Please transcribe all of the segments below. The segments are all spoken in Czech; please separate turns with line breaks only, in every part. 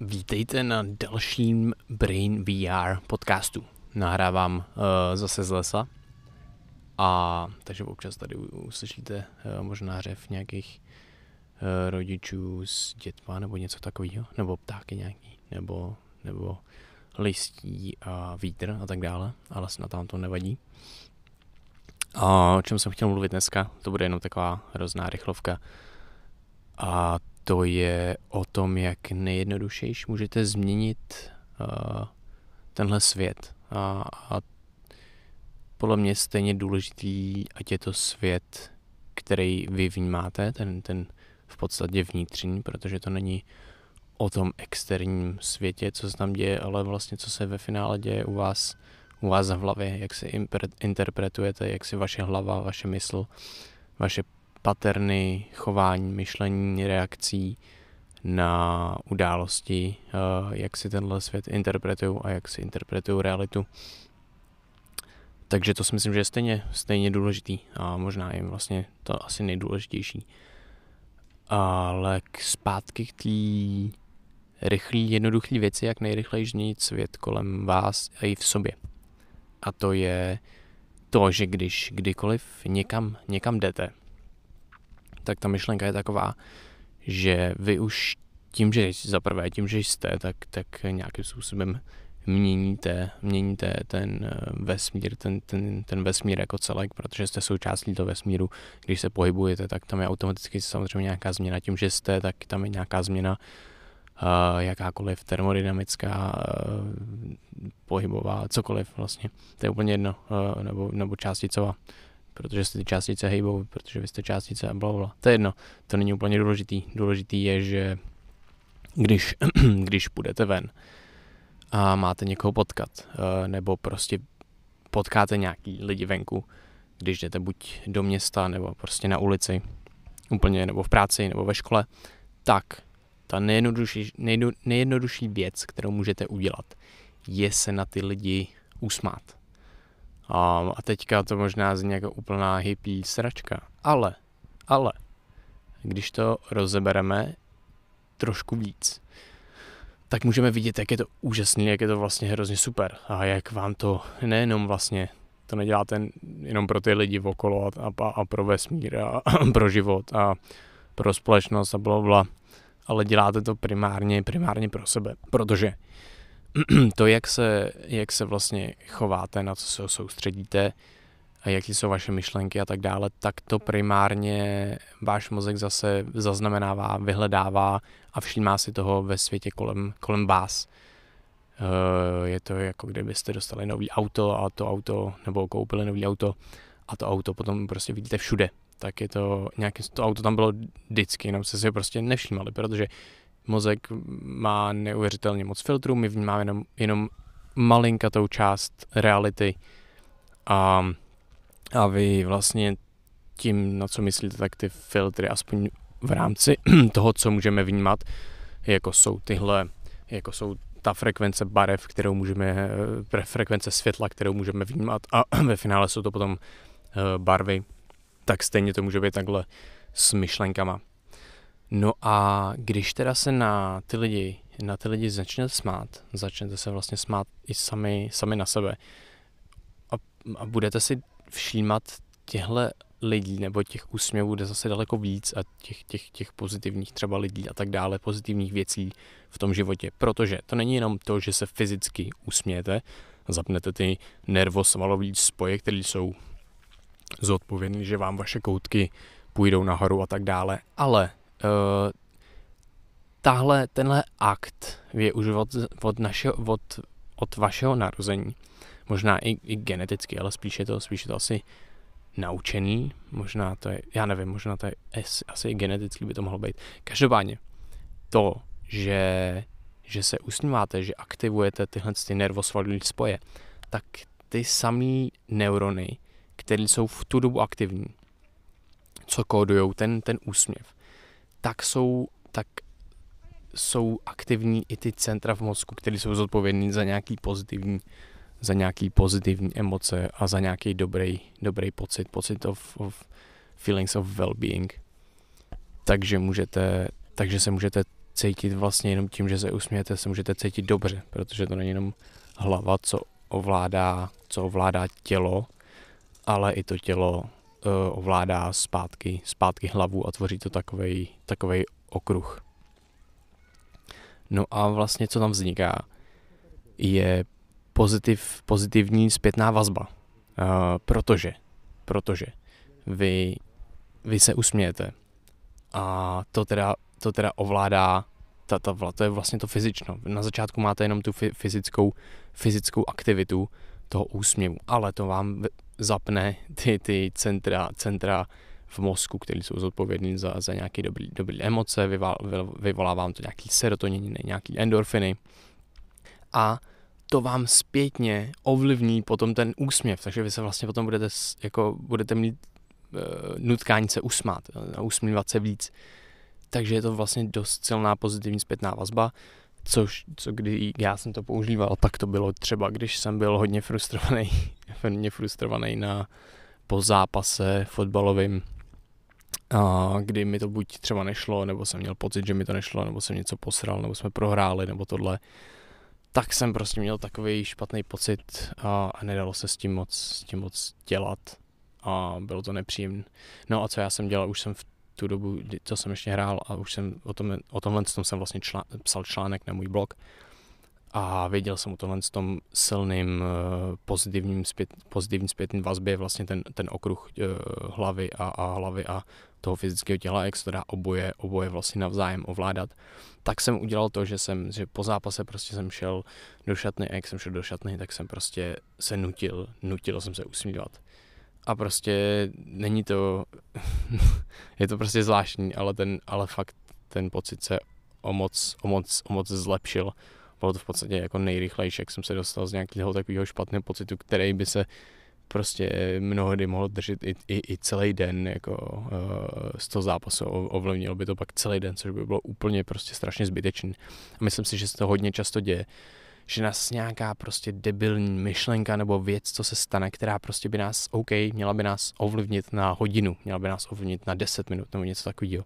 Vítejte na dalším Brain VR podcastu. Nahrávám uh, zase z lesa. A takže občas tady uslyšíte uh, možná řev nějakých uh, rodičů s dětma nebo něco takového, nebo ptáky nějaký, nebo, nebo listí a vítr a tak dále, ale snad tam to nevadí. A o čem jsem chtěl mluvit dneska, to bude jenom taková hrozná rychlovka. A to je o tom, jak nejjednodušejš můžete změnit uh, tenhle svět. A, a podle mě stejně důležitý, ať je to svět, který vy vnímáte, ten, ten v podstatě vnitřní, protože to není o tom externím světě, co se tam děje, ale vlastně co se ve finále děje u vás, u vás v hlavě, jak se interpretujete, jak si vaše hlava, vaše mysl, vaše paterny chování, myšlení, reakcí na události, eh, jak si tenhle svět interpretují a jak si interpretují realitu. Takže to si myslím, že je stejně, stejně důležitý a možná je vlastně to asi nejdůležitější. Ale k zpátky k té rychlý, jednoduchý věci, jak nejrychleji změnit svět kolem vás a i v sobě. A to je to, že když kdykoliv někam, někam jdete, tak ta myšlenka je taková, že vy už tím, že za prvé, tím, že jste, tak, tak nějakým způsobem měníte, měníte ten eh, vesmír, ten, ten, ten vesmír jako celek, protože jste součástí toho vesmíru. Když se pohybujete, tak tam je automaticky samozřejmě nějaká změna. Tím, že jste, tak tam je nějaká změna uh, jakákoliv termodynamická, uh, pohybová, cokoliv vlastně. To je úplně jedno, nebo, nebo částicová protože se ty částice hejbou, protože vy jste částice a blablabla. To je jedno, to není úplně důležitý. Důležitý je, že když, když půjdete ven a máte někoho potkat, eh, nebo prostě potkáte nějaký lidi venku, když jdete buď do města, nebo prostě na ulici, úplně, nebo v práci, nebo ve škole, tak ta nejjednodušší, nejjednodušší věc, kterou můžete udělat, je se na ty lidi usmát a, a teďka to možná zní jako úplná hippie sračka. Ale, ale, když to rozebereme trošku víc, tak můžeme vidět, jak je to úžasný, jak je to vlastně hrozně super. A jak vám to nejenom vlastně, to neděláte jenom pro ty lidi okolo a, a, a pro vesmír a, a pro život a pro společnost a bla, bla, ale děláte to primárně, primárně pro sebe. Protože to, jak se, jak se vlastně chováte, na co se soustředíte, a jaký jsou vaše myšlenky a tak dále, tak to primárně váš mozek zase zaznamenává, vyhledává a všímá si toho ve světě kolem, kolem vás. Eh, je to jako kdybyste dostali nový auto a to auto, nebo koupili nový auto a to auto potom prostě vidíte všude. Tak je to nějaké, to auto tam bylo vždycky, jenom se si ho prostě nevšímali, protože mozek má neuvěřitelně moc filtrů, my vnímáme jenom, jenom malinkatou část reality a, a vy vlastně tím, na co myslíte, tak ty filtry aspoň v rámci toho, co můžeme vnímat, jako jsou tyhle, jako jsou ta frekvence barev, kterou můžeme, frekvence světla, kterou můžeme vnímat a ve finále jsou to potom eh, barvy, tak stejně to může být takhle s myšlenkama. No a když teda se na ty lidi, na ty lidi začnete smát, začnete se vlastně smát i sami, sami na sebe a, a budete si všímat těhle lidí nebo těch úsměvů bude zase daleko víc a těch, těch, těch pozitivních třeba lidí a tak dále, pozitivních věcí v tom životě. Protože to není jenom to, že se fyzicky usmějete, zapnete ty nervosvalové spoje, které jsou zodpovědné, že vám vaše koutky půjdou nahoru a tak dále, ale uh, tahle, tenhle akt je už od, od, našeho, od, od vašeho narození. Možná i, i geneticky, ale spíš je to, spíš je to asi naučený, možná to je, já nevím, možná to je asi i geneticky by to mohlo být. Každopádně to, že, že se usmíváte, že aktivujete tyhle ty nervosvalové spoje, tak ty samé neurony, které jsou v tu dobu aktivní, co kódují ten, ten úsměv, tak jsou, tak jsou aktivní i ty centra v mozku, které jsou zodpovědní za nějaký pozitivní, za nějaký pozitivní emoce a za nějaký dobrý, dobrý pocit, pocit of, of feelings of well-being. Takže můžete, takže se můžete cítit vlastně jenom tím, že se usmějete, se můžete cítit dobře, protože to není jenom hlava, co ovládá, co ovládá tělo, ale i to tělo ovládá zpátky, zpátky hlavu a tvoří to takovej, takovej okruh. No a vlastně co tam vzniká, je pozitiv, pozitivní zpětná vazba. Uh, protože, protože vy, vy se usmějete a to teda, to teda ovládá ta, ta, to je vlastně to fyzično. Na začátku máte jenom tu fyzickou, fyzickou aktivitu toho úsměvu, ale to vám zapne ty, ty centra, centra v mozku, které jsou zodpovědné za, za nějaké dobré dobrý emoce, vyvolá, vyvolá vám to nějaký serotoniny, nějaký endorfiny a to vám zpětně ovlivní potom ten úsměv, takže vy se vlastně potom budete, jako, budete mít uh, nutkání se usmát, a usmívat se víc. Takže je to vlastně dost silná pozitivní zpětná vazba, což, co kdy já jsem to používal, tak to bylo třeba, když jsem byl hodně frustrovaný, hodně frustrovaný na po zápase fotbalovým, a kdy mi to buď třeba nešlo, nebo jsem měl pocit, že mi to nešlo, nebo jsem něco posral, nebo jsme prohráli, nebo tohle, tak jsem prostě měl takový špatný pocit a, nedalo se s tím moc, s tím moc dělat. A bylo to nepříjemné. No a co já jsem dělal, už jsem v tu dobu, co jsem ještě hrál a už jsem o, tom, o tomhle tom jsem vlastně člán, psal článek na můj blog a věděl jsem o tomhle tom silným uh, pozitivním, zpět, pozitivním zpětným vazbě vlastně ten, ten okruh uh, hlavy a, a hlavy a toho fyzického těla, jak se to dá oboje, oboje vlastně navzájem ovládat, tak jsem udělal to, že jsem, že po zápase prostě jsem šel do šatny a jak jsem šel do šatny, tak jsem prostě se nutil, nutil jsem se usmívat. A prostě není to, je to prostě zvláštní, ale ten, ale fakt ten pocit se o moc, o moc, o moc zlepšil. Bylo to v podstatě jako nejrychlejší, jak jsem se dostal z nějakého takového špatného pocitu, který by se prostě mnohdy mohl držet i, i, i celý den jako uh, z toho zápasu, ovlivnilo by to pak celý den, což by bylo úplně prostě strašně zbytečné. A myslím si, že se to hodně často děje, že nás nějaká prostě debilní myšlenka nebo věc, co se stane, která prostě by nás, OK, měla by nás ovlivnit na hodinu, měla by nás ovlivnit na 10 minut nebo něco takového.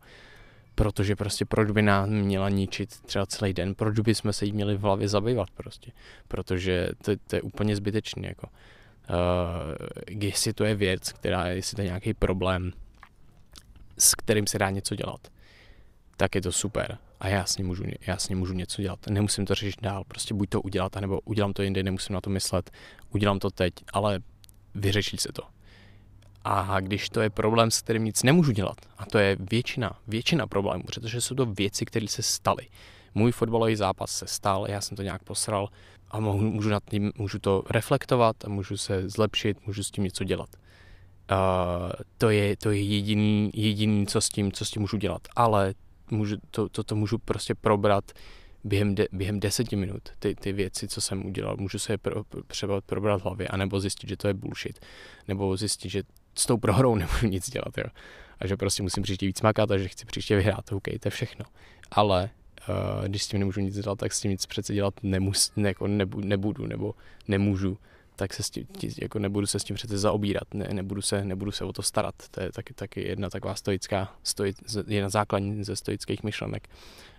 Protože prostě proč by nám měla ničit třeba celý den, proč by jsme se jí měli v hlavě zabývat prostě. Protože to, to je úplně zbytečné jako. Uh, jestli to je věc, která, jestli to je nějaký problém, s kterým se dá něco dělat, tak je to super a já s ním můžu, já s ním můžu něco dělat. Nemusím to řešit dál, prostě buď to udělat, nebo udělám to jindy, nemusím na to myslet, udělám to teď, ale vyřeší se to. A když to je problém, s kterým nic nemůžu dělat, a to je většina, většina problémů, protože jsou to věci, které se staly. Můj fotbalový zápas se stal, já jsem to nějak posral a mohu, můžu, nad tím, můžu to reflektovat a můžu se zlepšit, můžu s tím něco dělat. Uh, to je, to je jediný, jediný, co s tím, co s tím můžu dělat. Ale můžu, to, to, to můžu prostě probrat během, de, během deseti minut, ty, ty věci, co jsem udělal. Můžu se je pro, třeba probrat v hlavě, anebo zjistit, že to je bullshit, nebo zjistit, že s tou prohrou nemůžu nic dělat, jo. A že prostě musím příště víc makat a že chci příště vyhrát, OK, to je všechno. Ale uh, když s tím nemůžu nic dělat, tak s tím nic přece dělat nemus, ne, jako nebu, nebudu, nebo nemůžu tak se s tím, jako nebudu se s tím přece zaobírat, ne, nebudu, se, nebudu se o to starat. To je taky, taky jedna taková stoická, stoi, jedna základní ze stoických myšlenek.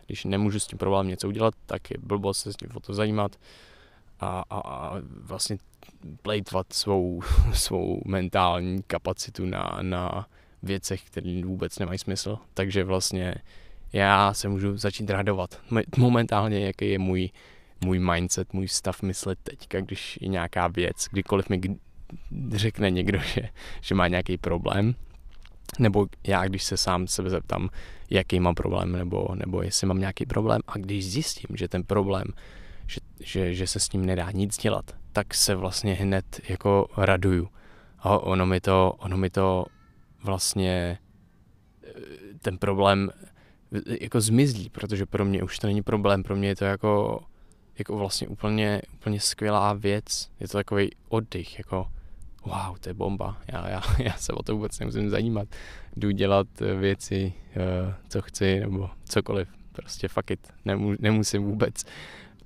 Když nemůžu s tím problém něco udělat, tak je blbost se s tím o to zajímat a, a, a vlastně plejtvat svou, svou mentální kapacitu na, na věcech, které vůbec nemají smysl. Takže vlastně já se můžu začít radovat. Momentálně, jaký je můj můj mindset, můj stav myslet teďka, když je nějaká věc, kdykoliv mi řekne někdo, že, že má nějaký problém, nebo já, když se sám sebe zeptám, jaký mám problém, nebo, nebo jestli mám nějaký problém, a když zjistím, že ten problém, že, že, že se s ním nedá nic dělat, tak se vlastně hned jako raduju. A ono mi to, ono mi to vlastně eh, ten problém eh, jako zmizí, protože pro mě už to není problém, pro mě je to jako jako vlastně úplně, úplně skvělá věc. Je to takový oddych, jako wow, to je bomba. Já, já, já se o to vůbec nemusím zajímat. Jdu dělat eh, věci, uh, co chci, nebo cokoliv. Prostě fuck it. Nemusím vůbec.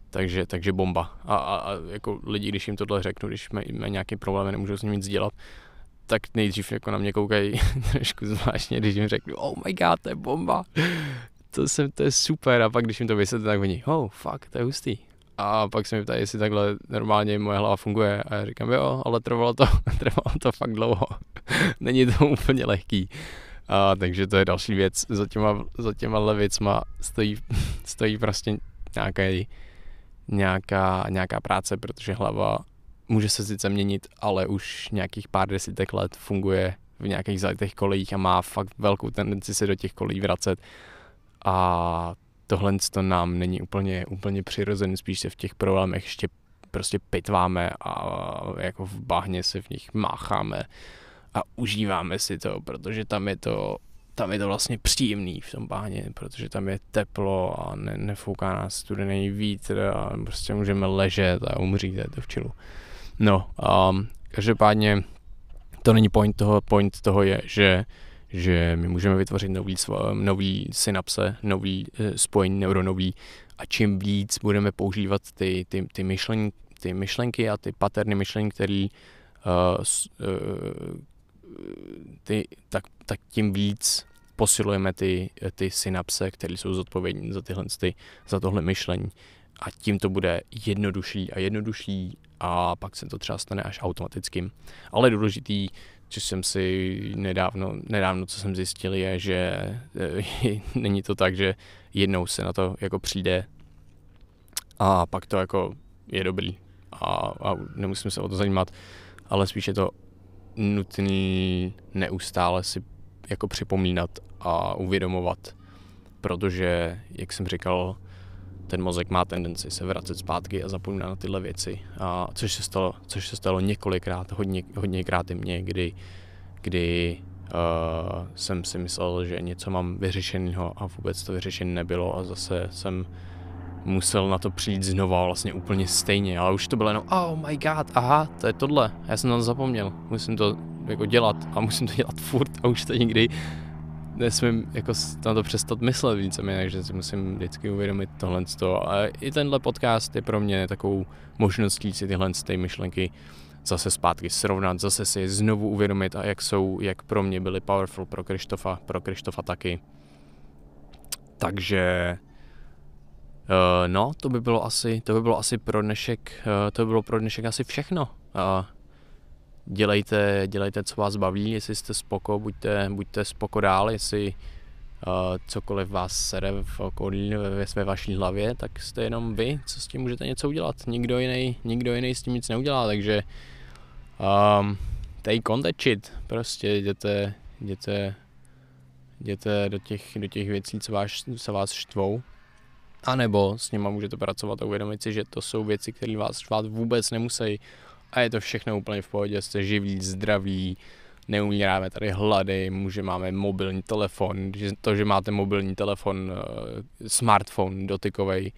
Takže, takže bomba. A, a, a jako lidi, když jim tohle řeknu, když mají, mají nějaký problém, nemůžou s ním nic dělat, tak nejdřív jako na mě koukají trošku zvláštně, když jim řeknu, oh my god, to je bomba to, jsem, to je super. A pak když jim to vysvětlím, tak oni, oh, fuck, to je hustý. A pak se mi ptají, jestli takhle normálně moje hlava funguje. A já říkám, jo, ale trvalo to, trvalo to fakt dlouho. Není to úplně lehký. A, takže to je další věc. Za těma, za těma věcma stojí, stojí prostě nějaký, nějaká, nějaká práce, protože hlava může se sice měnit, ale už nějakých pár desítek let funguje v nějakých zalitých kolejích a má fakt velkou tendenci se do těch kolejí vracet. A tohle to nám není úplně, úplně přirozený, spíš se v těch problémech ještě prostě pitváme a jako v bahně se v nich mácháme a užíváme si to, protože tam je to tam je to vlastně příjemný v tom bahně, protože tam je teplo a ne, nefouká nás studený vítr a prostě můžeme ležet a umřít, to v čilu. No, um, každopádně to není point toho, point toho je, že že my můžeme vytvořit nový, nový synapse, nový eh, spojení neuronový a čím víc budeme používat ty, ty, ty, myšlen, ty myšlenky a ty paterny myšlení, který uh, uh, ty, tak, tak tím víc posilujeme ty, ty synapse, které jsou zodpovědní za, tyhle, ty, za tohle myšlení. A tím to bude jednodušší a jednodušší a pak se to třeba stane až automatickým. Ale důležitý, co jsem si nedávno, nedávno co jsem zjistil, je, že e, není to tak, že jednou se na to jako přijde a pak to jako je dobrý a, a nemusím se o to zajímat, ale spíš je to nutný neustále si jako připomínat a uvědomovat, protože, jak jsem říkal, ten mozek má tendenci se vracet zpátky a zapomínat na tyhle věci. A což se stalo, což se stalo několikrát, hodně, hodněkrát i mně, kdy, kdy uh, jsem si myslel, že něco mám vyřešeného a vůbec to vyřešené nebylo a zase jsem musel na to přijít znova vlastně úplně stejně, ale už to bylo jenom oh my god, aha, to je tohle, já jsem na to zapomněl, musím to jako dělat a musím to dělat furt a už to nikdy nesmím jako na to přestat myslet víceméně, takže si musím vždycky uvědomit tohle. A i tenhle podcast je pro mě takovou možností si tyhle ty myšlenky zase zpátky srovnat, zase si je znovu uvědomit a jak jsou, jak pro mě byly powerful pro Krištofa, pro Krištofa taky. Takže uh, no, to by bylo asi, to by bylo asi pro dnešek, uh, to by bylo pro dnešek asi všechno. Uh, dělejte, dělejte, co vás baví, jestli jste spoko, buďte, buďte spoko dál, jestli uh, cokoliv vás sere v okolí ve, ve vaší hlavě, tak jste jenom vy, co s tím můžete něco udělat. Nikdo jiný, nikdo jiný s tím nic neudělá, takže um, take on that shit. Prostě jděte, jděte, jděte do těch, do těch věcí, co vás, co vás štvou. A nebo s nima můžete pracovat a uvědomit si, že to jsou věci, které vás štvát vůbec nemusí a je to všechno úplně v pohodě, jste živí, zdraví, neumíráme tady hlady, může máme mobilní telefon, to, že máte mobilní telefon, uh, smartphone dotykový,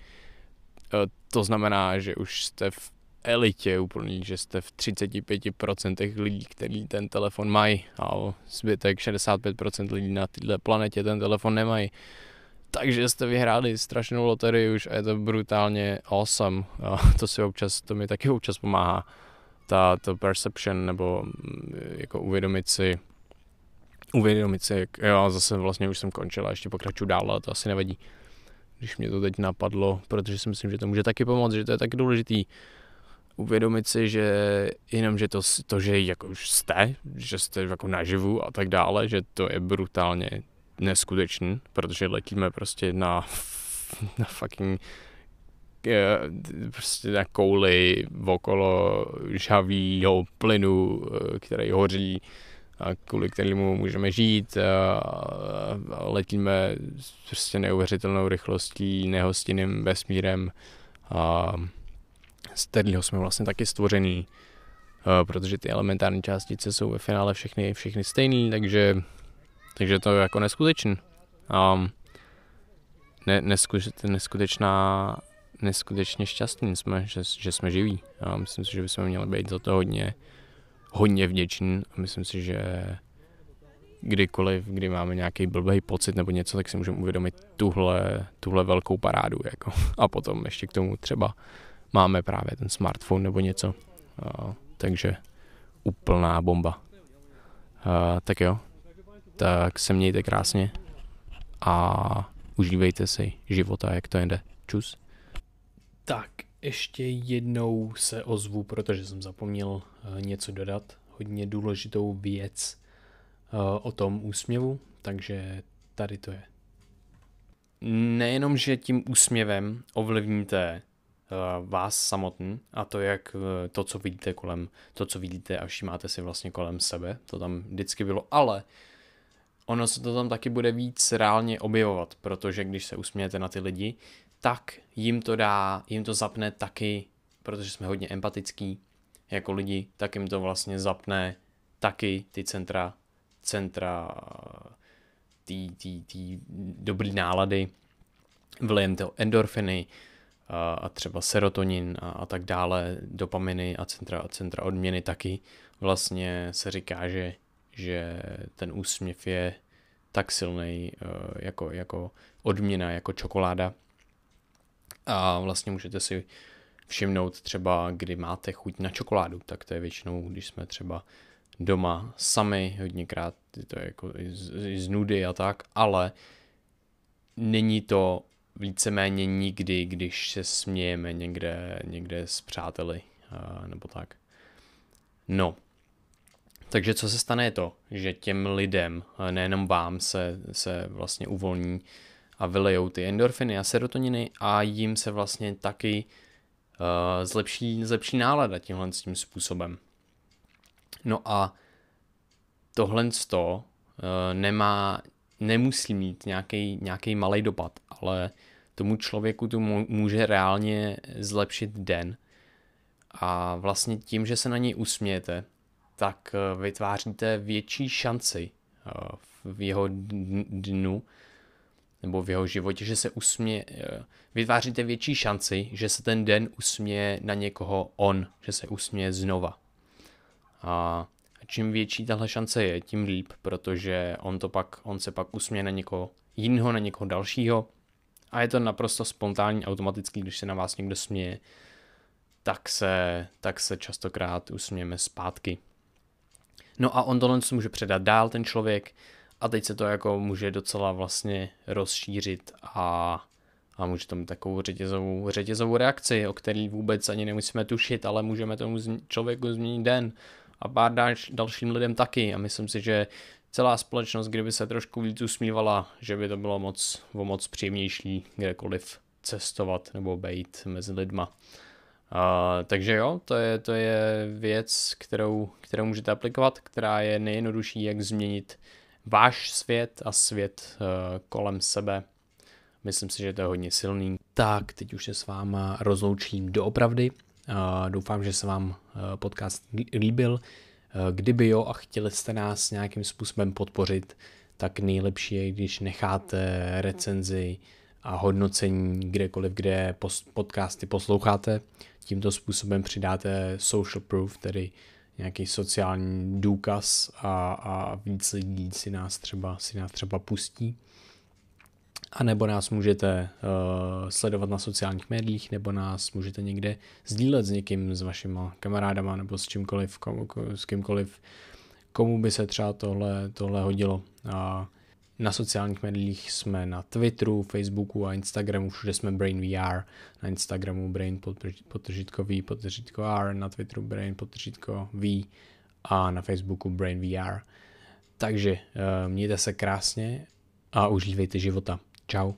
uh, to znamená, že už jste v elitě úplný, že jste v 35% lidí, kteří ten telefon mají a zbytek 65% lidí na této planetě ten telefon nemají. Takže jste vyhráli strašnou loterii už a je to brutálně awesome. A to si občas, to mi taky občas pomáhá ta, to perception nebo mm, jako uvědomit si, uvědomit si, jak, jo, zase vlastně už jsem končil a ještě pokračuju dál, ale to asi nevadí. Když mě to teď napadlo, protože si myslím, že to může taky pomoct, že to je taky důležitý uvědomit si, že jenom, že to, to že jako už jste, že jste jako naživu a tak dále, že to je brutálně neskutečný, protože letíme prostě na, na fucking prostě na kouli okolo žhavýho plynu, eh, který hoří a kvůli kterému můžeme žít a, letíme prostě neuvěřitelnou rychlostí, nehostinným vesmírem a z kterého jsme vlastně taky stvořený, a, protože ty elementární částice jsou ve finále všechny, všechny stejný, takže, takže to je jako neskutečný. A ne, neskutečná neskutečně šťastní jsme, že, že jsme živí. A myslím si, že bychom měli být za to hodně, hodně vděční a myslím si, že kdykoliv, kdy máme nějaký blbý pocit nebo něco, tak si můžeme uvědomit tuhle, tuhle velkou parádu. Jako. A potom ještě k tomu třeba máme právě ten smartphone nebo něco. A, takže úplná bomba. A, tak jo, tak se mějte krásně a užívejte si života, jak to jde. Čus.
Tak, ještě jednou se ozvu, protože jsem zapomněl eh, něco dodat. Hodně důležitou věc eh, o tom úsměvu, takže tady to je. Nejenom, že tím úsměvem ovlivníte uh, vás samotný a to, jak to, co vidíte kolem, to, co vidíte a všímáte si vlastně kolem sebe, to tam vždycky bylo, ale ono se to tam taky bude víc reálně objevovat, protože když se usmějete na ty lidi, tak jim to dá, jim to zapne taky, protože jsme hodně empatický jako lidi, tak jim to vlastně zapne taky ty centra, centra ty, ty, ty dobrý nálady, vlejem to endorfiny a, a třeba serotonin a, a tak dále, dopaminy a centra, a centra odměny taky. Vlastně se říká, že, že ten úsměv je tak silný uh, jako, jako odměna, jako čokoláda. A vlastně můžete si všimnout třeba, kdy máte chuť na čokoládu, tak to je většinou, když jsme třeba doma sami, hodněkrát to je jako z, z nudy a tak, ale není to víceméně nikdy, když se smějeme někde, někde s přáteli uh, nebo tak. No, takže co se stane je to, že těm lidem, nejenom vám, se, se vlastně uvolní a vylejou ty endorfiny a serotoniny a jim se vlastně taky uh, zlepší, zlepší nálada tímhle tím způsobem. No a tohle to uh, nemá, nemusí mít nějaký, nějaký malý dopad, ale tomu člověku to může reálně zlepšit den. A vlastně tím, že se na něj usmějete, tak eh, vytváříte větší šanci eh, v jeho dnu nebo v jeho životě, že se usmě, vytváříte větší šanci, že se ten den usměje na někoho on, že se usměje znova. A čím větší tahle šance je, tím líp, protože on, to pak, on se pak usměje na někoho jiného, na někoho dalšího a je to naprosto spontánní, automatický, když se na vás někdo směje, tak se, tak se častokrát usmějeme zpátky. No a on tohle může předat dál ten člověk a teď se to jako může docela vlastně rozšířit a, a může to mít takovou řetězovou, řetězovou reakci, o který vůbec ani nemusíme tušit, ale můžeme tomu člověku změnit den a pár dalš, dalším lidem taky a myslím si, že celá společnost, kdyby se trošku víc usmívala, že by to bylo moc, o moc příjemnější kdekoliv cestovat nebo být mezi lidma. Uh, takže jo, to je, to je věc, kterou, kterou můžete aplikovat, která je nejjednodušší, jak změnit váš svět a svět uh, kolem sebe. Myslím si, že to je hodně silný. Tak, teď už se s váma rozloučím doopravdy. Uh, doufám, že se vám uh, podcast líbil. Uh, kdyby jo a chtěli jste nás nějakým způsobem podpořit, tak nejlepší je, když necháte recenzi a hodnocení kdekoliv, kde podcasty posloucháte. Tímto způsobem přidáte social proof, tedy nějaký sociální důkaz a, a víc lidí si nás třeba, si nás třeba pustí. A nebo nás můžete uh, sledovat na sociálních médiích, nebo nás můžete někde sdílet s někým, s vašima kamarádama, nebo s čímkoliv, komu, s kýmkoliv, komu by se třeba tohle, tohle hodilo. A na sociálních médiích jsme na Twitteru, Facebooku a Instagramu, všude jsme Brain VR, na Instagramu Brain potržitko V, potržitko R, na Twitteru Brain potržitko V a na Facebooku Brain VR. Takže uh, mějte se krásně a užívejte života. Ciao.